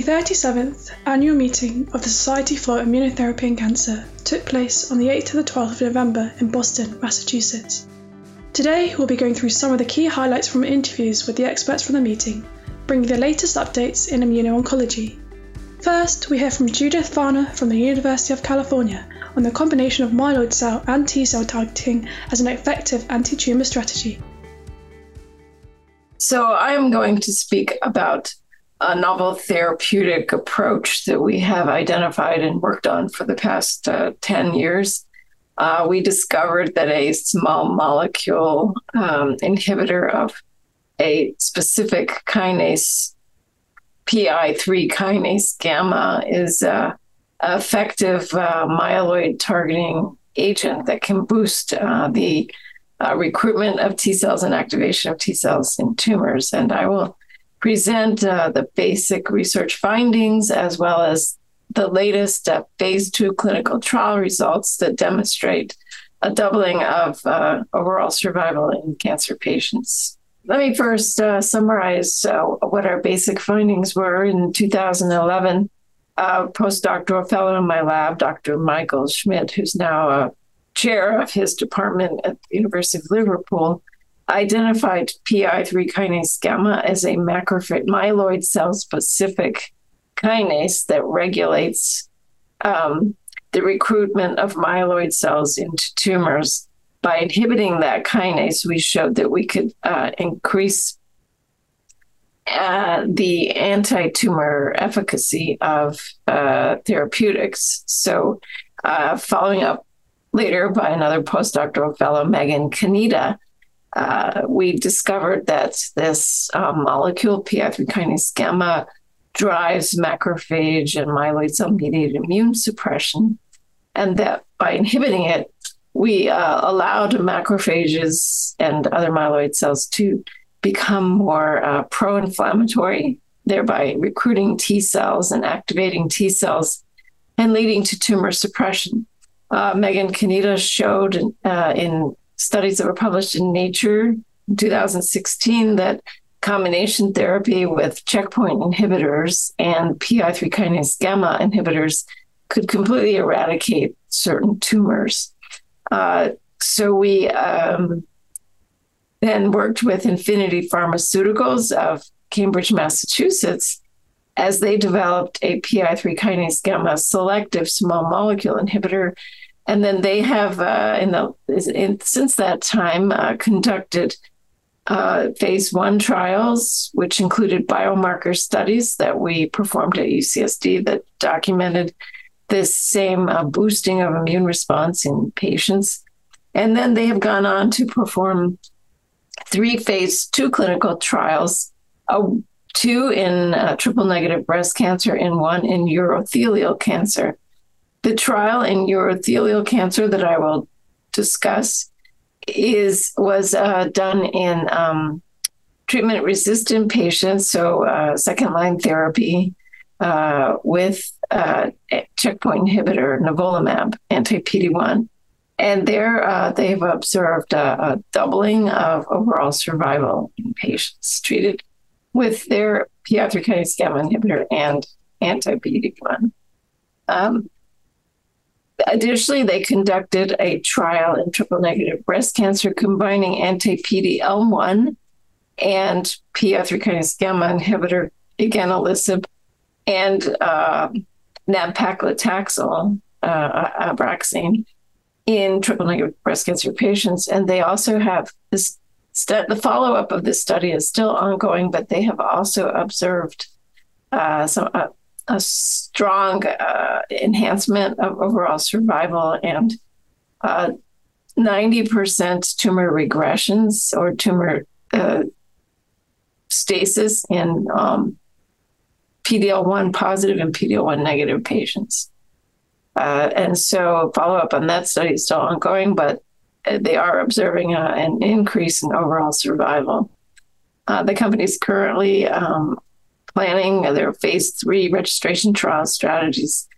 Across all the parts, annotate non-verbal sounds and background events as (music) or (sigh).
The 37th annual meeting of the Society for Immunotherapy and Cancer took place on the 8th to the 12th of November in Boston, Massachusetts. Today, we'll be going through some of the key highlights from interviews with the experts from the meeting, bringing the latest updates in immuno-oncology. First, we hear from Judith Varner from the University of California on the combination of myeloid cell and T cell targeting as an effective anti tumor strategy. So, I'm going to speak about a novel therapeutic approach that we have identified and worked on for the past uh, 10 years. Uh, we discovered that a small molecule um, inhibitor of a specific kinase, PI3 kinase gamma, is an effective uh, myeloid targeting agent that can boost uh, the uh, recruitment of T cells and activation of T cells in tumors. And I will present uh, the basic research findings as well as the latest uh, phase two clinical trial results that demonstrate a doubling of uh, overall survival in cancer patients. Let me first uh, summarize uh, what our basic findings were in 2011. A postdoctoral fellow in my lab, Dr. Michael Schmid, who's now a chair of his department at the University of Liverpool, identified PI3 kinase gamma as a macrophage myeloid cell specific kinase that regulates um, the recruitment of myeloid cells into tumors. By inhibiting that kinase, we showed that we could uh, increase uh, the anti tumor efficacy of uh, therapeutics. So, uh, following up later by another postdoctoral fellow, Megan Kaneda, uh, we discovered that this uh, molecule, PI3 kinase gamma, drives macrophage and myeloid cell mediated immune suppression. And that by inhibiting it, we uh, allowed macrophages and other myeloid cells to become more uh, pro inflammatory, thereby recruiting T cells and activating T cells and leading to tumor suppression. Uh, Megan Kaneda showed uh, in studies that were published in Nature in 2016 that combination therapy with checkpoint inhibitors and PI3 kinase gamma inhibitors could completely eradicate certain tumors. Uh, so we um, then worked with Infinity Pharmaceuticals of Cambridge, Massachusetts, as they developed a PI3 kinase gamma selective small molecule inhibitor and then they have, uh, in the in, since that time, uh, conducted uh, phase one trials, which included biomarker studies that we performed at UCSD that documented this same uh, boosting of immune response in patients. And then they have gone on to perform three phase two clinical trials, two in uh, triple negative breast cancer and one in urothelial cancer. The trial in urothelial cancer that I will discuss is was uh, done in um, treatment resistant patients, so uh, second line therapy uh, with uh, checkpoint inhibitor nivolumab, anti PD one, and there uh, they've observed a, a doubling of overall survival in patients treated with their PI3 kinase gamma inhibitor and anti PD one. Um, Additionally, they conducted a trial in triple negative breast cancer combining anti PD-L1 and PI3 kinase gamma inhibitor, eganelisib, and uh, nab-paclitaxel, uh, Abraxane, in triple negative breast cancer patients. And they also have this. St- the follow up of this study is still ongoing, but they have also observed uh, some uh, a strong uh, enhancement of overall survival and uh, 90% tumor regressions or tumor uh, stasis in um, PDL1 positive and PDL1 negative patients. Uh, and so follow up on that study is still ongoing, but they are observing uh, an increase in overall survival. Uh, the company is currently um, planning their phase three registration trial strategies.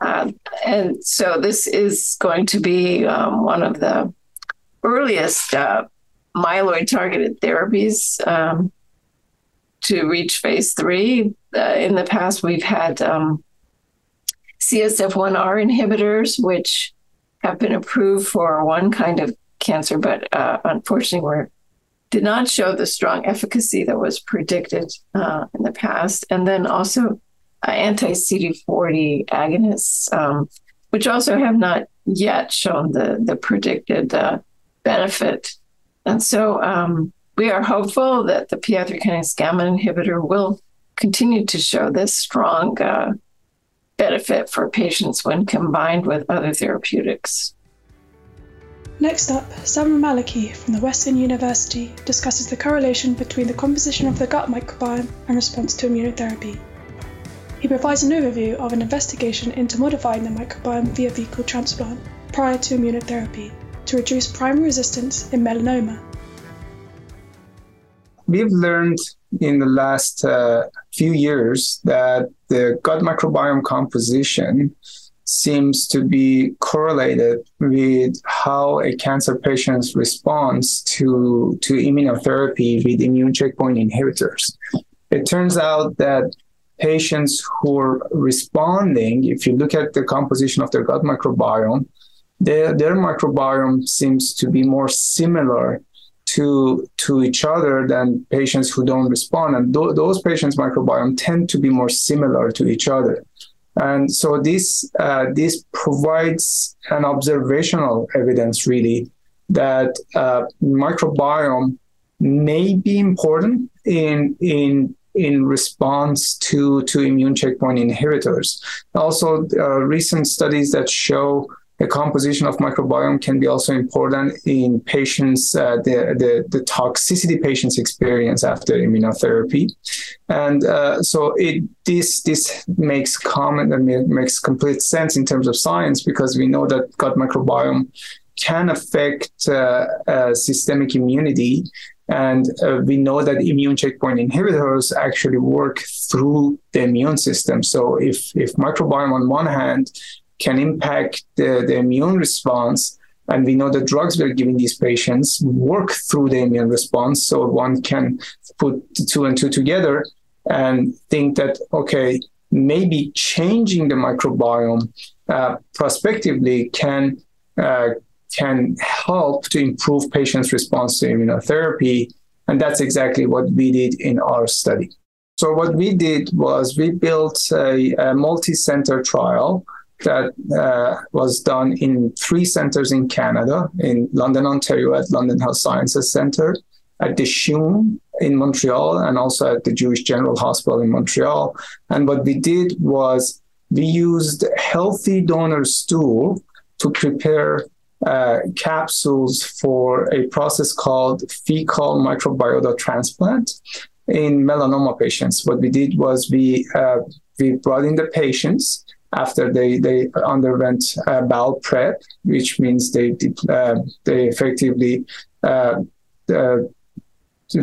Uh, and so this is going to be um, one of the earliest uh, myeloid targeted therapies um, to reach phase three. Uh, in the past, we've had um, CSF1R inhibitors, which have been approved for one kind of cancer, but uh, unfortunately, were did not show the strong efficacy that was predicted uh, in the past. And then also uh, anti CD40 agonists, um, which also have not yet shown the the predicted uh, benefit. And so um, we are hopeful that the PI3 kinase gamma inhibitor will continue to show this strong uh, benefit for patients when combined with other therapeutics. Next up, Saman Maleki from the Western University discusses the correlation between the composition of the gut microbiome and response to immunotherapy. He provides an overview of an investigation into modifying the microbiome via fecal transplant prior to immunotherapy to reduce primary resistance in melanoma. We've learned in the last uh, few years that the gut microbiome composition seems to be correlated with how a cancer patient responds to, to immunotherapy with immune checkpoint inhibitors. It turns out that patients who are responding, if you look at the composition of their gut microbiome, their, their microbiome seems to be more similar to to each other than patients who don't respond and th- those patients microbiome tend to be more similar to each other and so this uh, this provides an observational evidence really that uh, microbiome may be important in in in response to to immune checkpoint inhibitors. Also, uh, recent studies that show the composition of microbiome can be also important in patients, uh, the, the, the, toxicity patients experience after immunotherapy. And uh, so it, this, this makes common and makes complete sense in terms of science because we know that gut microbiome can affect uh, uh systemic immunity. And uh, we know that immune checkpoint inhibitors actually work through the immune system. So if, if microbiome on one hand can impact the, the immune response. And we know the drugs we're giving these patients work through the immune response. So one can put two and two together and think that, okay, maybe changing the microbiome uh, prospectively can uh, can help to improve patients' response to immunotherapy. And that's exactly what we did in our study. So what we did was we built a, a multi-center trial that uh, was done in three centers in Canada, in London, Ontario, at London Health Sciences Center, at the CHUM in Montreal, and also at the Jewish General Hospital in Montreal. And what we did was we used healthy donor stool to prepare uh, capsules for a process called fecal microbiota transplant in melanoma patients. What we did was we uh, we brought in the patients after they they underwent uh, bowel prep, which means they uh, they effectively uh, uh,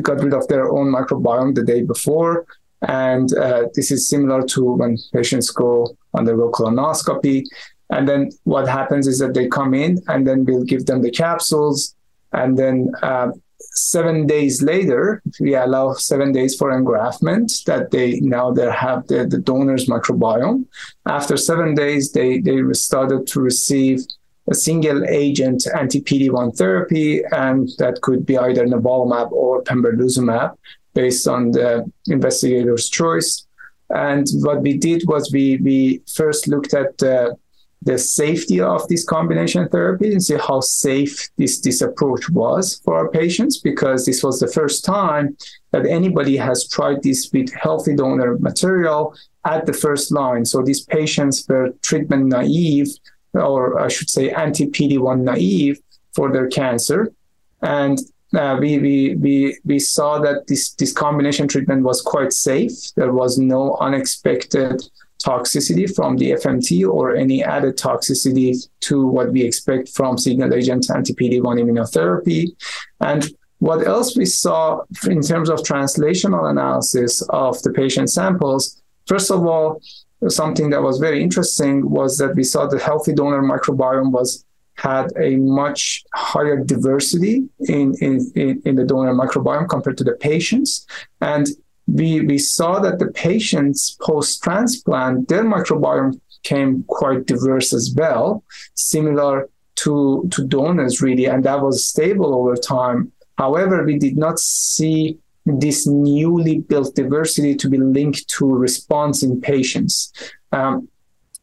got rid of their own microbiome the day before. And uh, this is similar to when patients go undergo colonoscopy. And then what happens is that they come in, and then we'll give them the capsules, and then uh, seven days later, we allow seven days for engraftment that they now they have the, the donor's microbiome. After seven days, they, they started to receive a single agent anti-PD-1 therapy, and that could be either nivolumab or pembrolizumab based on the investigator's choice. And what we did was we, we first looked at the the safety of this combination therapy and see how safe this, this approach was for our patients because this was the first time that anybody has tried this with healthy donor material at the first line. So these patients were treatment naive, or I should say anti PD1 naive for their cancer. And uh, we, we, we, we saw that this, this combination treatment was quite safe. There was no unexpected toxicity from the FMT or any added toxicity to what we expect from single agent anti PD1 immunotherapy. And what else we saw in terms of translational analysis of the patient samples, first of all, something that was very interesting was that we saw the healthy donor microbiome was had a much higher diversity in, in, in, in the donor microbiome compared to the patients. And we, we saw that the patients post transplant, their microbiome came quite diverse as well, similar to, to donors, really, and that was stable over time. However, we did not see this newly built diversity to be linked to response in patients. Um,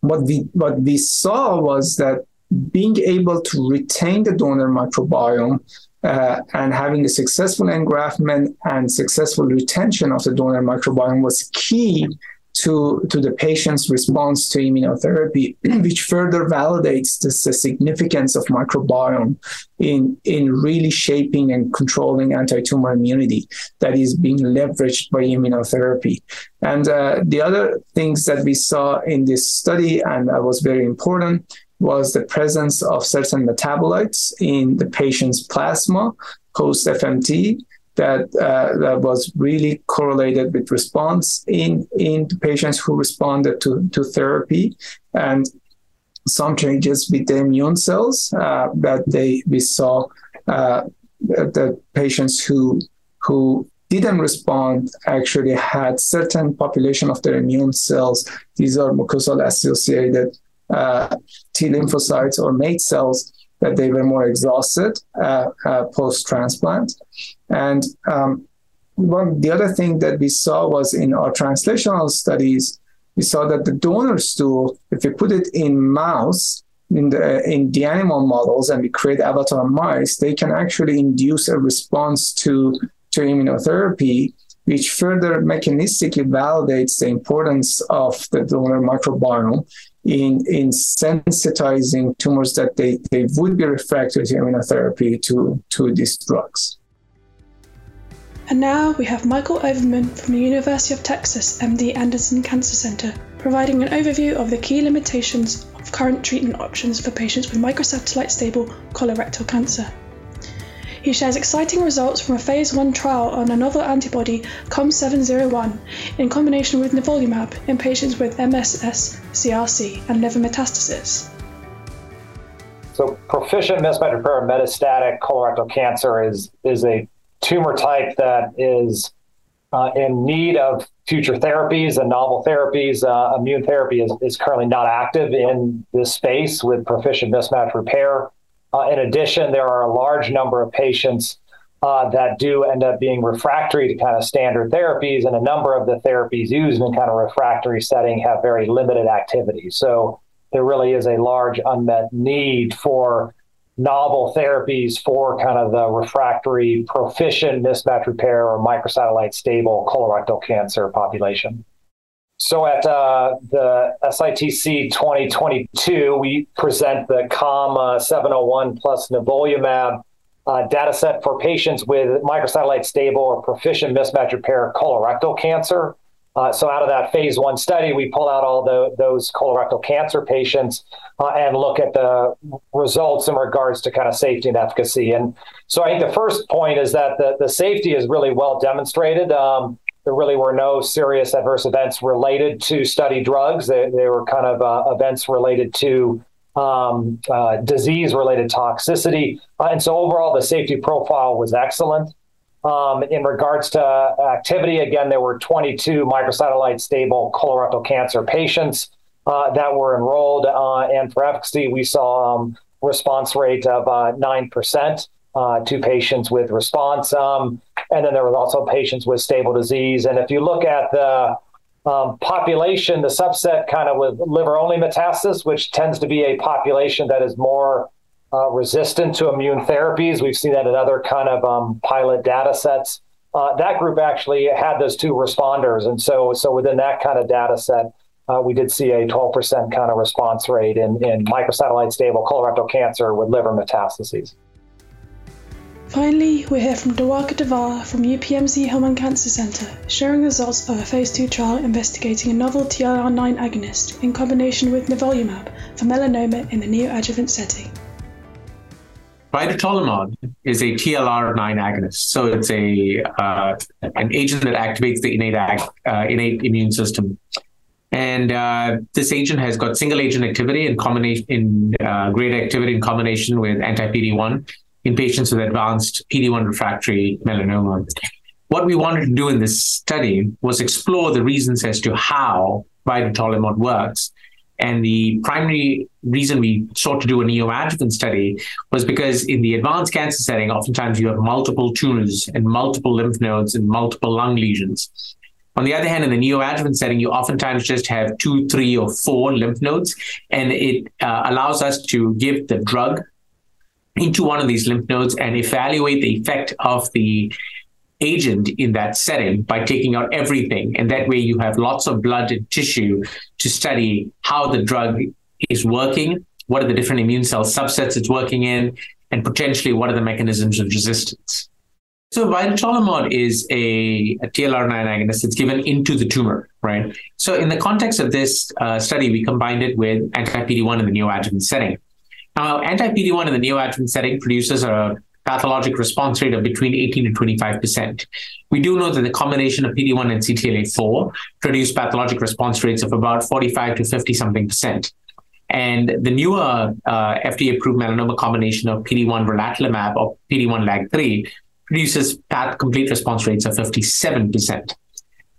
what we what we saw was that being able to retain the donor microbiome uh, and having a successful engraftment and successful retention of the donor microbiome was key to, to the patient's response to immunotherapy, (clears throat) which further validates this, the significance of microbiome in, in really shaping and controlling anti-tumor immunity that is being leveraged by immunotherapy. And uh, the other things that we saw in this study, and that was very important, was the presence of certain metabolites in the patient's plasma post FMT that uh, that was really correlated with response in in patients who responded to to therapy and some changes with the immune cells uh, that they we saw uh, the patients who who didn't respond actually had certain population of their immune cells. These are mucosal associated uh, T lymphocytes or MAIT cells that they were more exhausted uh, uh, post transplant. And um, one, the other thing that we saw was in our translational studies, we saw that the donor stool, if we put it in mouse, in the in the animal models, and we create avatar mice, they can actually induce a response to to immunotherapy, which further mechanistically validates the importance of the donor microbiome in, in sensitizing tumors that they, they would be refractory to immunotherapy to, to these drugs. And now we have Michael Overman from the University of Texas MD Anderson Cancer Center providing an overview of the key limitations of current treatment options for patients with microsatellite stable colorectal cancer. He shares exciting results from a phase 1 trial on a novel antibody COM701 in combination with nivolumab in patients with MSS, CRC, and liver metastasis. So, proficient mismatch repair metastatic colorectal cancer is, is a tumor type that is uh, in need of future therapies and novel therapies. Uh, immune therapy is, is currently not active in this space with proficient mismatch repair. Uh, in addition, there are a large number of patients uh, that do end up being refractory to kind of standard therapies, and a number of the therapies used in kind of refractory setting have very limited activity. So there really is a large unmet need for novel therapies for kind of the refractory proficient mismatch repair or microsatellite stable colorectal cancer population. So at uh, the SITC 2022, we present the COM 701 plus nivolumab uh, data set for patients with microsatellite stable or proficient mismatch repair colorectal cancer. Uh, so out of that phase one study, we pull out all the, those colorectal cancer patients uh, and look at the results in regards to kind of safety and efficacy. And so I think the first point is that the, the safety is really well demonstrated. Um, there really were no serious adverse events related to study drugs. They, they were kind of uh, events related to um, uh, disease related toxicity. Uh, and so overall, the safety profile was excellent. Um, in regards to activity, again, there were 22 microsatellite stable colorectal cancer patients uh, that were enrolled. Uh, and for efficacy, we saw um, response rate of 9% uh, to patients with response. Um, and then there was also patients with stable disease. And if you look at the um, population, the subset kind of with liver only metastasis, which tends to be a population that is more uh, resistant to immune therapies. We've seen that in other kind of um, pilot data sets. Uh, that group actually had those two responders. And so, so within that kind of data set, uh, we did see a 12% kind of response rate in, in microsatellite stable colorectal cancer with liver metastases. Finally, we hear from Diwakar Davar from UPMC Hillman Cancer Center, sharing results of a phase 2 trial investigating a novel TLR9 agonist in combination with nivolumab for melanoma in the neoadjuvant setting. Vidutolimod is a TLR9 agonist, so it's a uh, an agent that activates the innate uh, innate immune system. And uh, this agent has got single agent activity in in uh, great activity in combination with anti PD1 in patients with advanced PD1 refractory melanoma. what we wanted to do in this study was explore the reasons as to how vidutolimod works. And the primary reason we sought to do a neoadjuvant study was because in the advanced cancer setting, oftentimes you have multiple tumors and multiple lymph nodes and multiple lung lesions. On the other hand, in the neoadjuvant setting, you oftentimes just have two, three, or four lymph nodes, and it uh, allows us to give the drug into one of these lymph nodes and evaluate the effect of the agent in that setting by taking out everything. And that way you have lots of blood and tissue to study how the drug is working, what are the different immune cell subsets it's working in, and potentially what are the mechanisms of resistance. So vidutolimod is a, a TLR9 agonist. It's given into the tumor, right? So in the context of this uh, study, we combined it with anti-PD-1 in the neoadjuvant setting. Now, anti-PD-1 in the neoadjuvant setting produces a pathologic response rate of between 18 and 25%. We do know that the combination of PD1 and CTLA4 produce pathologic response rates of about 45 to 50 something percent. And the newer uh, FDA approved melanoma combination of PD1 relatlimab or PD1 LAG3 produces path complete response rates of 57%.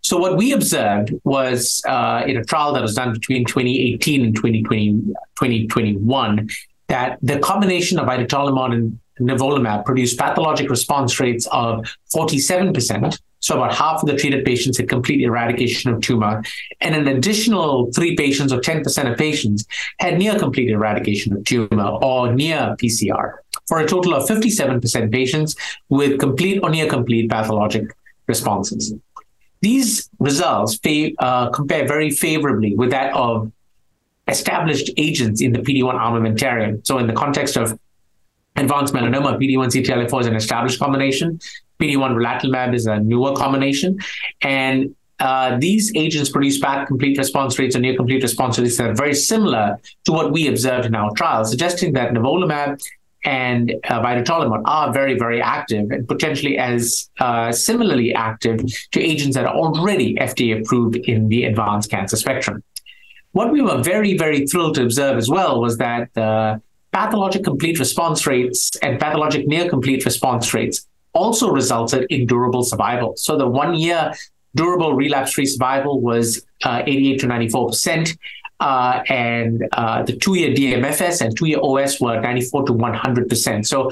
So what we observed was uh, in a trial that was done between 2018 and 2020, 2021 that the combination of vidutolimod and nivolumab produced pathologic response rates of 47%. So about half of the treated patients had complete eradication of tumor, and an additional three patients or 10% of patients had near complete eradication of tumor or near PCR, for a total of 57% patients with complete or near complete pathologic responses. These results uh, compare very favorably with that of established agents in the PD1 armamentarium. So, in the context of advanced melanoma, PD1 CTLA4 is an established combination. PD1 relatlimab is a newer combination. And uh, these agents produce path complete response rates or near complete response rates that are very similar to what we observed in our trial, suggesting that nivolumab and uh, are very, very active and potentially as uh, similarly active to agents that are already FDA approved in the advanced cancer spectrum. What we were very, very thrilled to observe as well was that the pathologic complete response rates and pathologic near complete response rates also resulted in durable survival. So the one year durable relapse free survival was uh, 88 to 94%. Uh, and uh, the two year DMFS and two year OS were 94 to 100%. So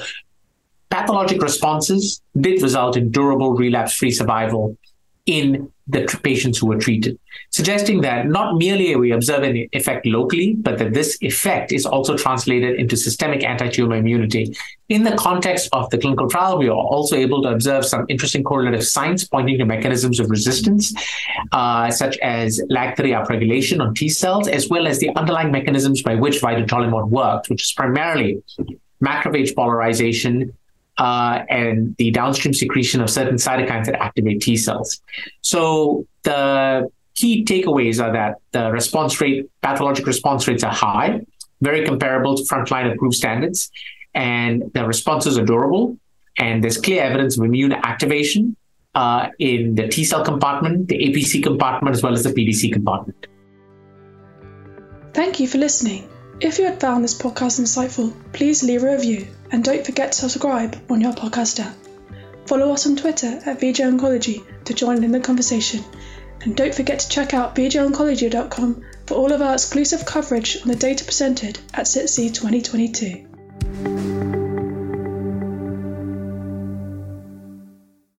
pathologic responses did result in durable relapse free survival in the patients who were treated, suggesting that not merely are we observing effect locally, but that this effect is also translated into systemic anti-tumor immunity. In the context of the clinical trial, we are also able to observe some interesting correlative signs pointing to mechanisms of resistance, uh, such as LAG3 upregulation on T cells, as well as the underlying mechanisms by which vidutolimod works, which is primarily macrophage polarization, uh, and the downstream secretion of certain cytokines that activate T cells. So the key takeaways are that the response rate, pathologic response rates are high, very comparable to frontline approved standards, and the responses are durable. And there's clear evidence of immune activation uh, in the T cell compartment, the APC compartment, as well as the PDC compartment. Thank you for listening. If you had found this podcast insightful, please leave a review and don't forget to subscribe on your podcast app. Follow us on Twitter at VJ Oncology to join in the conversation. And don't forget to check out vjoncology.com for all of our exclusive coverage on the data presented at SITC 2022.